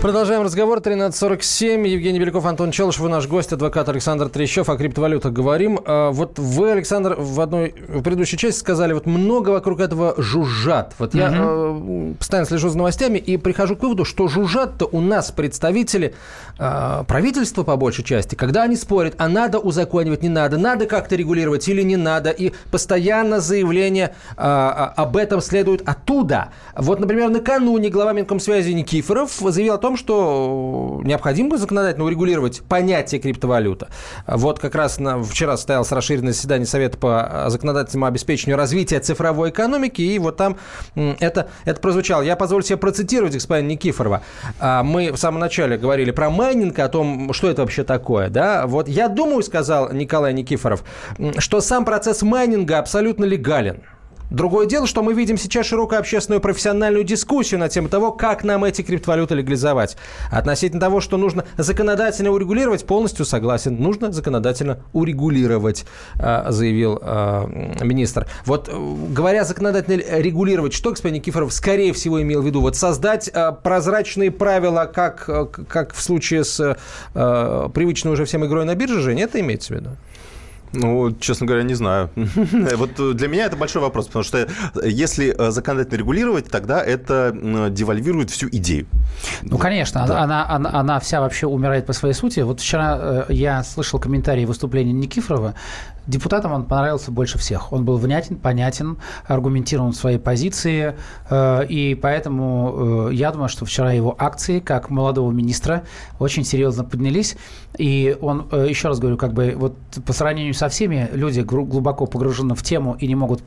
Продолжаем разговор. 13.47. Евгений Беляков, Антон Челышев и наш гость, адвокат Александр Трещев. О криптовалютах говорим. А, вот вы, Александр, в одной в предыдущей части сказали, вот много вокруг этого жужжат. Вот я э, постоянно слежу за новостями и прихожу к выводу, что жужжат-то у нас представители э, правительства по большей части, когда они спорят, а надо узаконивать, не надо, надо как-то регулировать или не надо. И постоянно заявления э, об этом следуют оттуда. Вот, например, накануне глава Минкомсвязи Никифоров заявил о том, что необходимо законодательно урегулировать понятие криптовалюта. Вот как раз на, вчера состоялось расширенное заседание Совета по законодательному обеспечению развития цифровой экономики, и вот там это, это прозвучало. Я позволю себе процитировать господина Никифорова. А, мы в самом начале говорили про майнинг, о том, что это вообще такое. Да? Вот я думаю, сказал Николай Никифоров, что сам процесс майнинга абсолютно легален. Другое дело, что мы видим сейчас широкую общественную профессиональную дискуссию на тему того, как нам эти криптовалюты легализовать. Относительно того, что нужно законодательно урегулировать, полностью согласен. Нужно законодательно урегулировать, а, заявил а, министр. Вот э, говоря законодательно регулировать, что господин Никифоров скорее всего имел в виду? Вот создать а, прозрачные правила, как, э, как в случае с привычной уже всем игрой на бирже, Женя, это имеется в виду? Ну, честно говоря, не знаю. вот для меня это большой вопрос, потому что если законодательно регулировать, тогда это девальвирует всю идею. Ну, конечно, да. она, она, она вся вообще умирает по своей сути. Вот вчера э, я слышал комментарии выступления Никифорова, Депутатам он понравился больше всех. Он был внятен, понятен, аргументирован в своей позиции, э, и поэтому э, я думаю, что вчера его акции, как молодого министра, очень серьезно поднялись. И он, э, еще раз говорю, как бы вот по сравнению со всеми, люди глубоко погружены в тему и не могут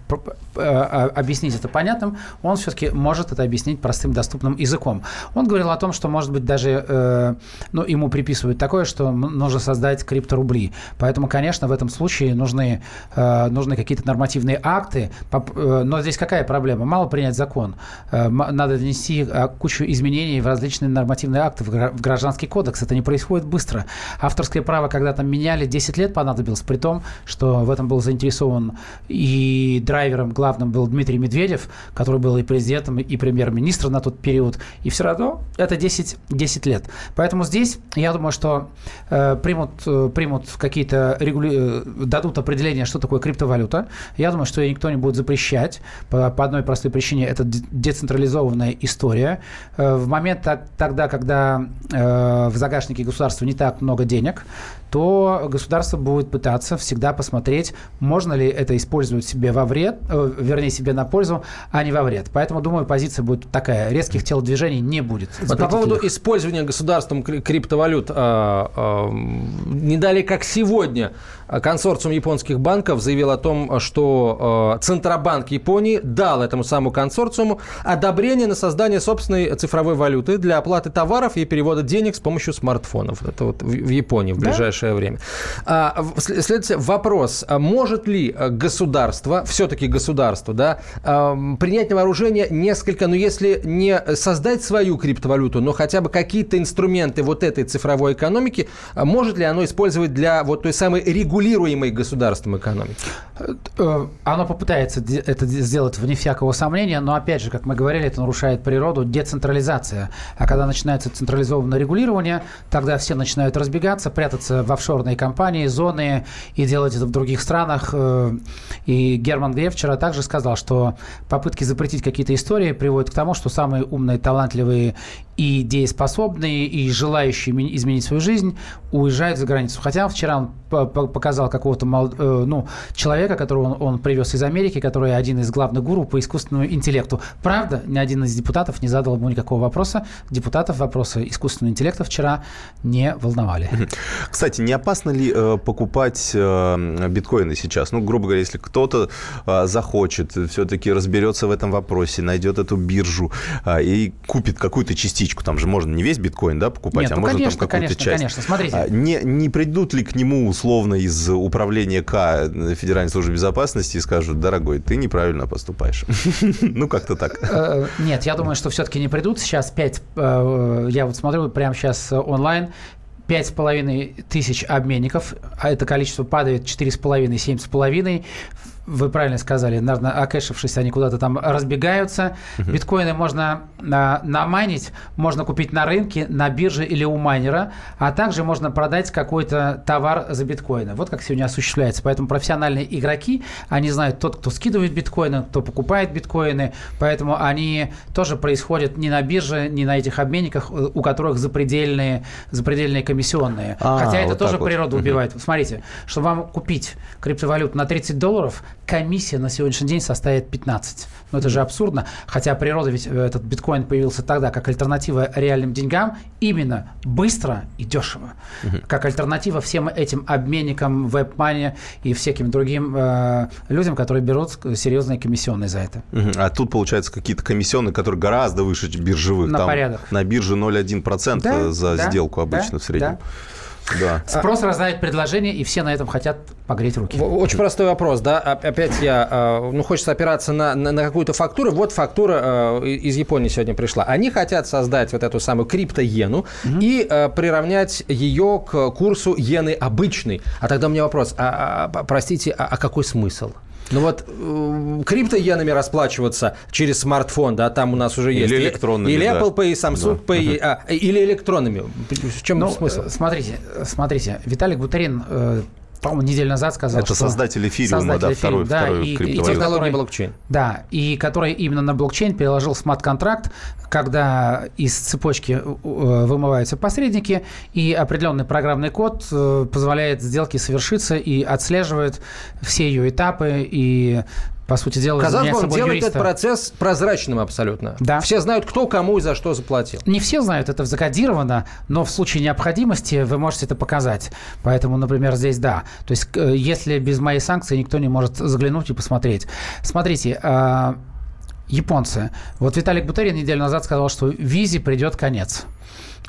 объяснить это понятным, он все-таки может это объяснить простым, доступным языком. Он говорил о том, что, может быть, даже ну, ему приписывают такое, что нужно создать крипторубли. Поэтому, конечно, в этом случае нужно нужны, э, нужны какие-то нормативные акты. Э, но здесь какая проблема? Мало принять закон. Э, надо внести кучу изменений в различные нормативные акты, в гражданский кодекс. Это не происходит быстро. Авторское право когда там меняли, 10 лет понадобилось, при том, что в этом был заинтересован и драйвером главным был Дмитрий Медведев, который был и президентом, и премьер-министром на тот период. И все равно это 10, 10 лет. Поэтому здесь, я думаю, что примут, примут какие-то регули... дадут определение, что такое криптовалюта. Я думаю, что ее никто не будет запрещать по, по одной простой причине. Это децентрализованная история. Э, в момент тогда, когда э, в загашнике государства не так много денег, то государство будет пытаться всегда посмотреть, можно ли это использовать себе во вред, э, вернее, себе на пользу, а не во вред. Поэтому, думаю, позиция будет такая. Резких телодвижений не будет. Вот по поводу использования государством криптовалют, э, э, не далее как сегодня консорциум японских банков заявил о том, что Центробанк Японии дал этому самому консорциуму одобрение на создание собственной цифровой валюты для оплаты товаров и перевода денег с помощью смартфонов. Это вот в Японии в ближайшее да? время. А, следующее, вопрос, а может ли э, государство, все-таки государство, да, принять на вооружение несколько, ну если не создать свою криптовалюту, но хотя бы какие-то инструменты вот этой цифровой экономики, а может ли оно использовать для вот той самой регулируемой государством экономики? Э, оно попытается это сделать вне всякого сомнения, но опять же, как мы говорили, это нарушает природу децентрализация. А когда начинается централизованное регулирование, тогда все начинают разбегаться, прятаться в офшорные компании, зоны и делать это в других странах. Э, и Герман Греф вчера также сказал, что попытки запретить какие-то истории приводят к тому, что самые умные, талантливые и дееспособные, и желающие изменить свою жизнь уезжают за границу. Хотя вчера он показал какого-то э, ну, человека, которого он, он привез из Америки, который один из главных гуру по искусственному интеллекту. Правда, ни один из депутатов не задал ему никакого вопроса. Депутатов вопросы искусственного интеллекта вчера не волновали. Кстати, не опасно ли э, покупать э, биткоины сейчас? Ну, грубо говоря, если кто-то захочет, все-таки разберется в этом вопросе, найдет эту биржу и купит какую-то частичку, там же можно не весь биткоин да, покупать, Нет, а ну, можно конечно, там какую-то конечно, часть. Конечно, смотрите. А, не, не придут ли к нему условно из управления К Федеральной службы безопасности и скажут, дорогой, ты неправильно поступаешь. Ну, как-то так. Э, нет, я думаю, что все-таки не придут. Сейчас 5, э, я вот смотрю прямо сейчас онлайн, пять с половиной тысяч обменников, а это количество падает четыре с половиной, семь с половиной вы правильно сказали, наверное, окэшившись, они куда-то там разбегаются. Uh-huh. Биткоины можно а, намайнить, можно купить на рынке, на бирже или у майнера, а также можно продать какой-то товар за биткоины. Вот как сегодня осуществляется. Поэтому профессиональные игроки, они знают тот, кто скидывает биткоины, кто покупает биткоины, поэтому они тоже происходят не на бирже, не на этих обменниках, э, у которых запредельные, запредельные комиссионные. А, Хотя это вот тоже природу вот. убивает. Uh-huh. Смотрите, чтобы вам купить криптовалюту на 30 долларов, комиссия на сегодняшний день составит 15. Но это же абсурдно. Хотя природа, ведь э, этот биткоин появился тогда как альтернатива реальным деньгам именно быстро и дешево. Угу. Как альтернатива всем этим обменникам, веб-мани и всяким другим э, людям, которые берут серьезные комиссионные за это. Угу. А тут, получается, какие-то комиссионные, которые гораздо выше биржевых. На Там порядок. На бирже 0,1% да, за да, сделку обычно да, в среднем. Да. Да. Спрос рождает предложение, и все на этом хотят погреть руки. Очень простой вопрос, да. Опять я, а, ну, хочется опираться на, на, на какую-то фактуру. Вот фактура а, из Японии сегодня пришла. Они хотят создать вот эту самую криптоену угу. и а, приравнять ее к курсу иены обычной. А тогда у меня вопрос, а, а, простите, а, а какой смысл? Ну вот э, криптоенами расплачиваться через смартфон, да, там у нас уже есть. Или электронными, Или Apple да. Pay, Samsung да. Pay, а, или электронными. В чем ну, смысл? Смотрите, смотрите, Виталик Бутерин э, по-моему, неделю назад сказал, Это что... создатель эфириума, да, второй, да, второй и, и технологии блокчейн. Да, и который именно на блокчейн переложил смарт-контракт, когда из цепочки э, вымываются посредники, и определенный программный код э, позволяет сделке совершиться и отслеживает все ее этапы и по сути дела, Казалось бы, он делает юриста. этот процесс прозрачным абсолютно. Да. Все знают, кто кому и за что заплатил. Не все знают, это закодировано, но в случае необходимости вы можете это показать. Поэтому, например, здесь да. То есть, э, если без моей санкции никто не может заглянуть и посмотреть. Смотрите, а, японцы. Вот Виталик Бутерин неделю назад сказал, что визе придет конец.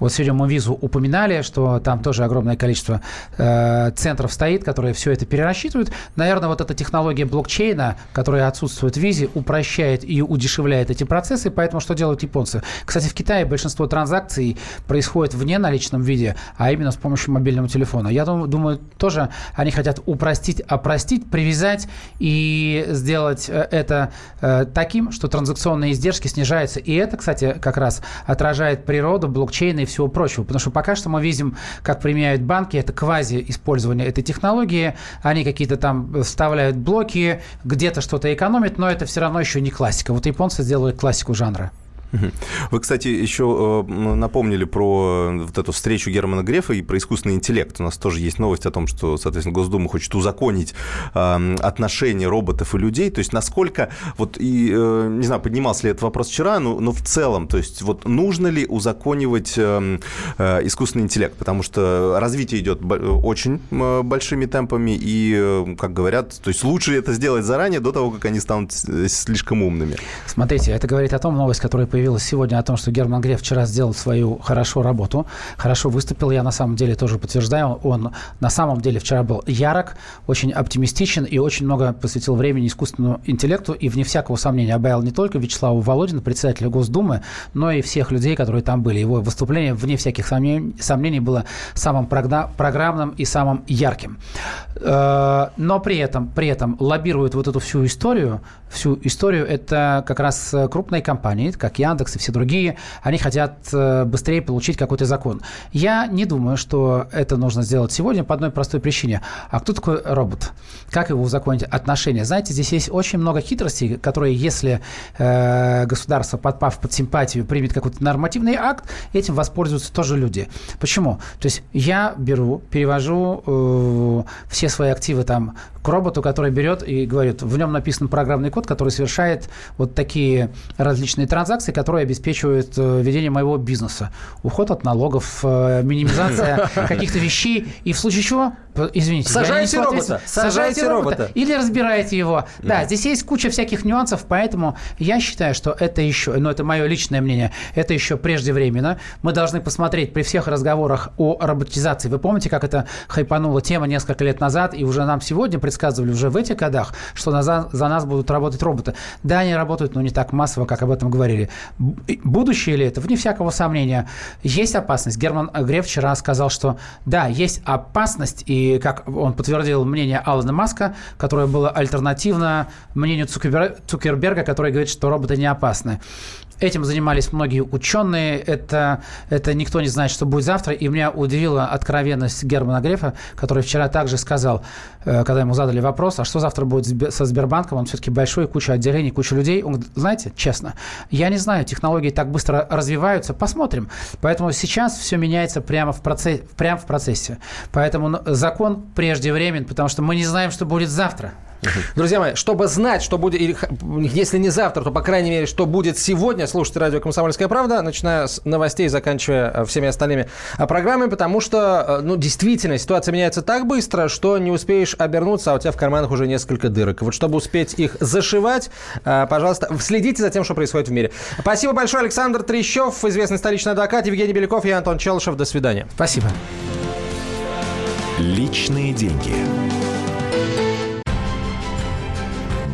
Вот сегодня мы визу упоминали, что там тоже огромное количество э, центров стоит, которые все это перерасчитывают. Наверное, вот эта технология блокчейна, которая отсутствует в визе, упрощает и удешевляет эти процессы. Поэтому что делают японцы? Кстати, в Китае большинство транзакций происходит в неналичном виде, а именно с помощью мобильного телефона. Я думаю, думаю тоже они хотят упростить, опростить, привязать и сделать э, это э, таким, что транзакционные издержки снижаются. И это, кстати, как раз отражает природу блокчейна и всего прочего. Потому что пока что мы видим, как применяют банки, это квази-использование этой технологии. Они какие-то там вставляют блоки, где-то что-то экономят, но это все равно еще не классика. Вот японцы сделают классику жанра. Вы, кстати, еще э, напомнили про э, вот эту встречу Германа Грефа и про искусственный интеллект. У нас тоже есть новость о том, что, соответственно, Госдума хочет узаконить э, отношения роботов и людей. То есть насколько, вот и, не знаю, поднимался ли этот вопрос вчера, но, но в целом, то есть вот нужно ли узаконивать искусственный интеллект? Потому что развитие идет очень большими темпами и, как говорят, то есть лучше это сделать заранее, до того, как они станут слишком умными. Смотрите, это говорит о том, новость, которая появилась появилась сегодня о том, что Герман Греф вчера сделал свою хорошо работу, хорошо выступил. Я на самом деле тоже подтверждаю. Он на самом деле вчера был ярок, очень оптимистичен и очень много посвятил времени искусственному интеллекту. И вне всякого сомнения обаял не только Вячеслава Володина, председателя Госдумы, но и всех людей, которые там были. Его выступление, вне всяких сомнений, было самым программным и самым ярким. Э, но при этом, при этом лоббирует вот эту всю историю, всю историю, это как раз крупные компании, как Яндекс и все другие, они хотят э, быстрее получить какой-то закон. Я не думаю, что это нужно сделать сегодня по одной простой причине. А кто такой робот? Как его узаконить? Отношения. Знаете, здесь есть очень много хитростей, которые, если э, государство, подпав под симпатию, примет какой-то нормативный акт, этим воспользуются тоже люди. Почему? То есть я беру, перевожу э, все свои активы там к роботу, который берет и говорит, в нем написан программный код, который совершает вот такие различные транзакции, которые обеспечивают э, ведение моего бизнеса. Уход от налогов, э, минимизация каких-то вещей. И в случае чего, извините, сажайте робота. Сажайте робота. Или разбирайте его. Да, здесь есть куча всяких нюансов, поэтому я считаю, что это еще, ну это мое личное мнение, это еще преждевременно. Мы должны посмотреть при всех разговорах о роботизации. Вы помните, как это хайпанула тема несколько лет назад, и уже нам сегодня предсказывали уже в этих годах, что за, за нас будут работать роботы. Да, они работают, но не так массово, как об этом говорили. Будущее ли это? Вне всякого сомнения. Есть опасность. Герман Греф вчера сказал, что да, есть опасность, и как он подтвердил мнение Алана Маска, которое было альтернативно мнению Цукерберга, который говорит, что роботы не опасны. Этим занимались многие ученые. Это, это никто не знает, что будет завтра. И меня удивила откровенность Германа Грефа, который вчера также сказал, э, когда ему задали вопрос, а что завтра будет со Сбербанком? Он все-таки большой, куча отделений, куча людей. Он говорит, знаете, честно, я не знаю, технологии так быстро развиваются. Посмотрим. Поэтому сейчас все меняется прямо в, процессе, прямо в процессе. Поэтому закон преждевременен, потому что мы не знаем, что будет завтра. Друзья мои, чтобы знать, что будет, если не завтра, то, по крайней мере, что будет сегодня, слушайте радио «Комсомольская правда», начиная с новостей, заканчивая э, всеми остальными э, программами, потому что, э, ну, действительно, ситуация меняется так быстро, что не успеешь обернуться, а у тебя в карманах уже несколько дырок. Вот чтобы успеть их зашивать, пожалуйста, следите за тем, что происходит в мире. Спасибо большое, Александр Трещев, известный столичный адвокат, Евгений Беляков и Антон Челышев. До свидания. Спасибо. Личные деньги.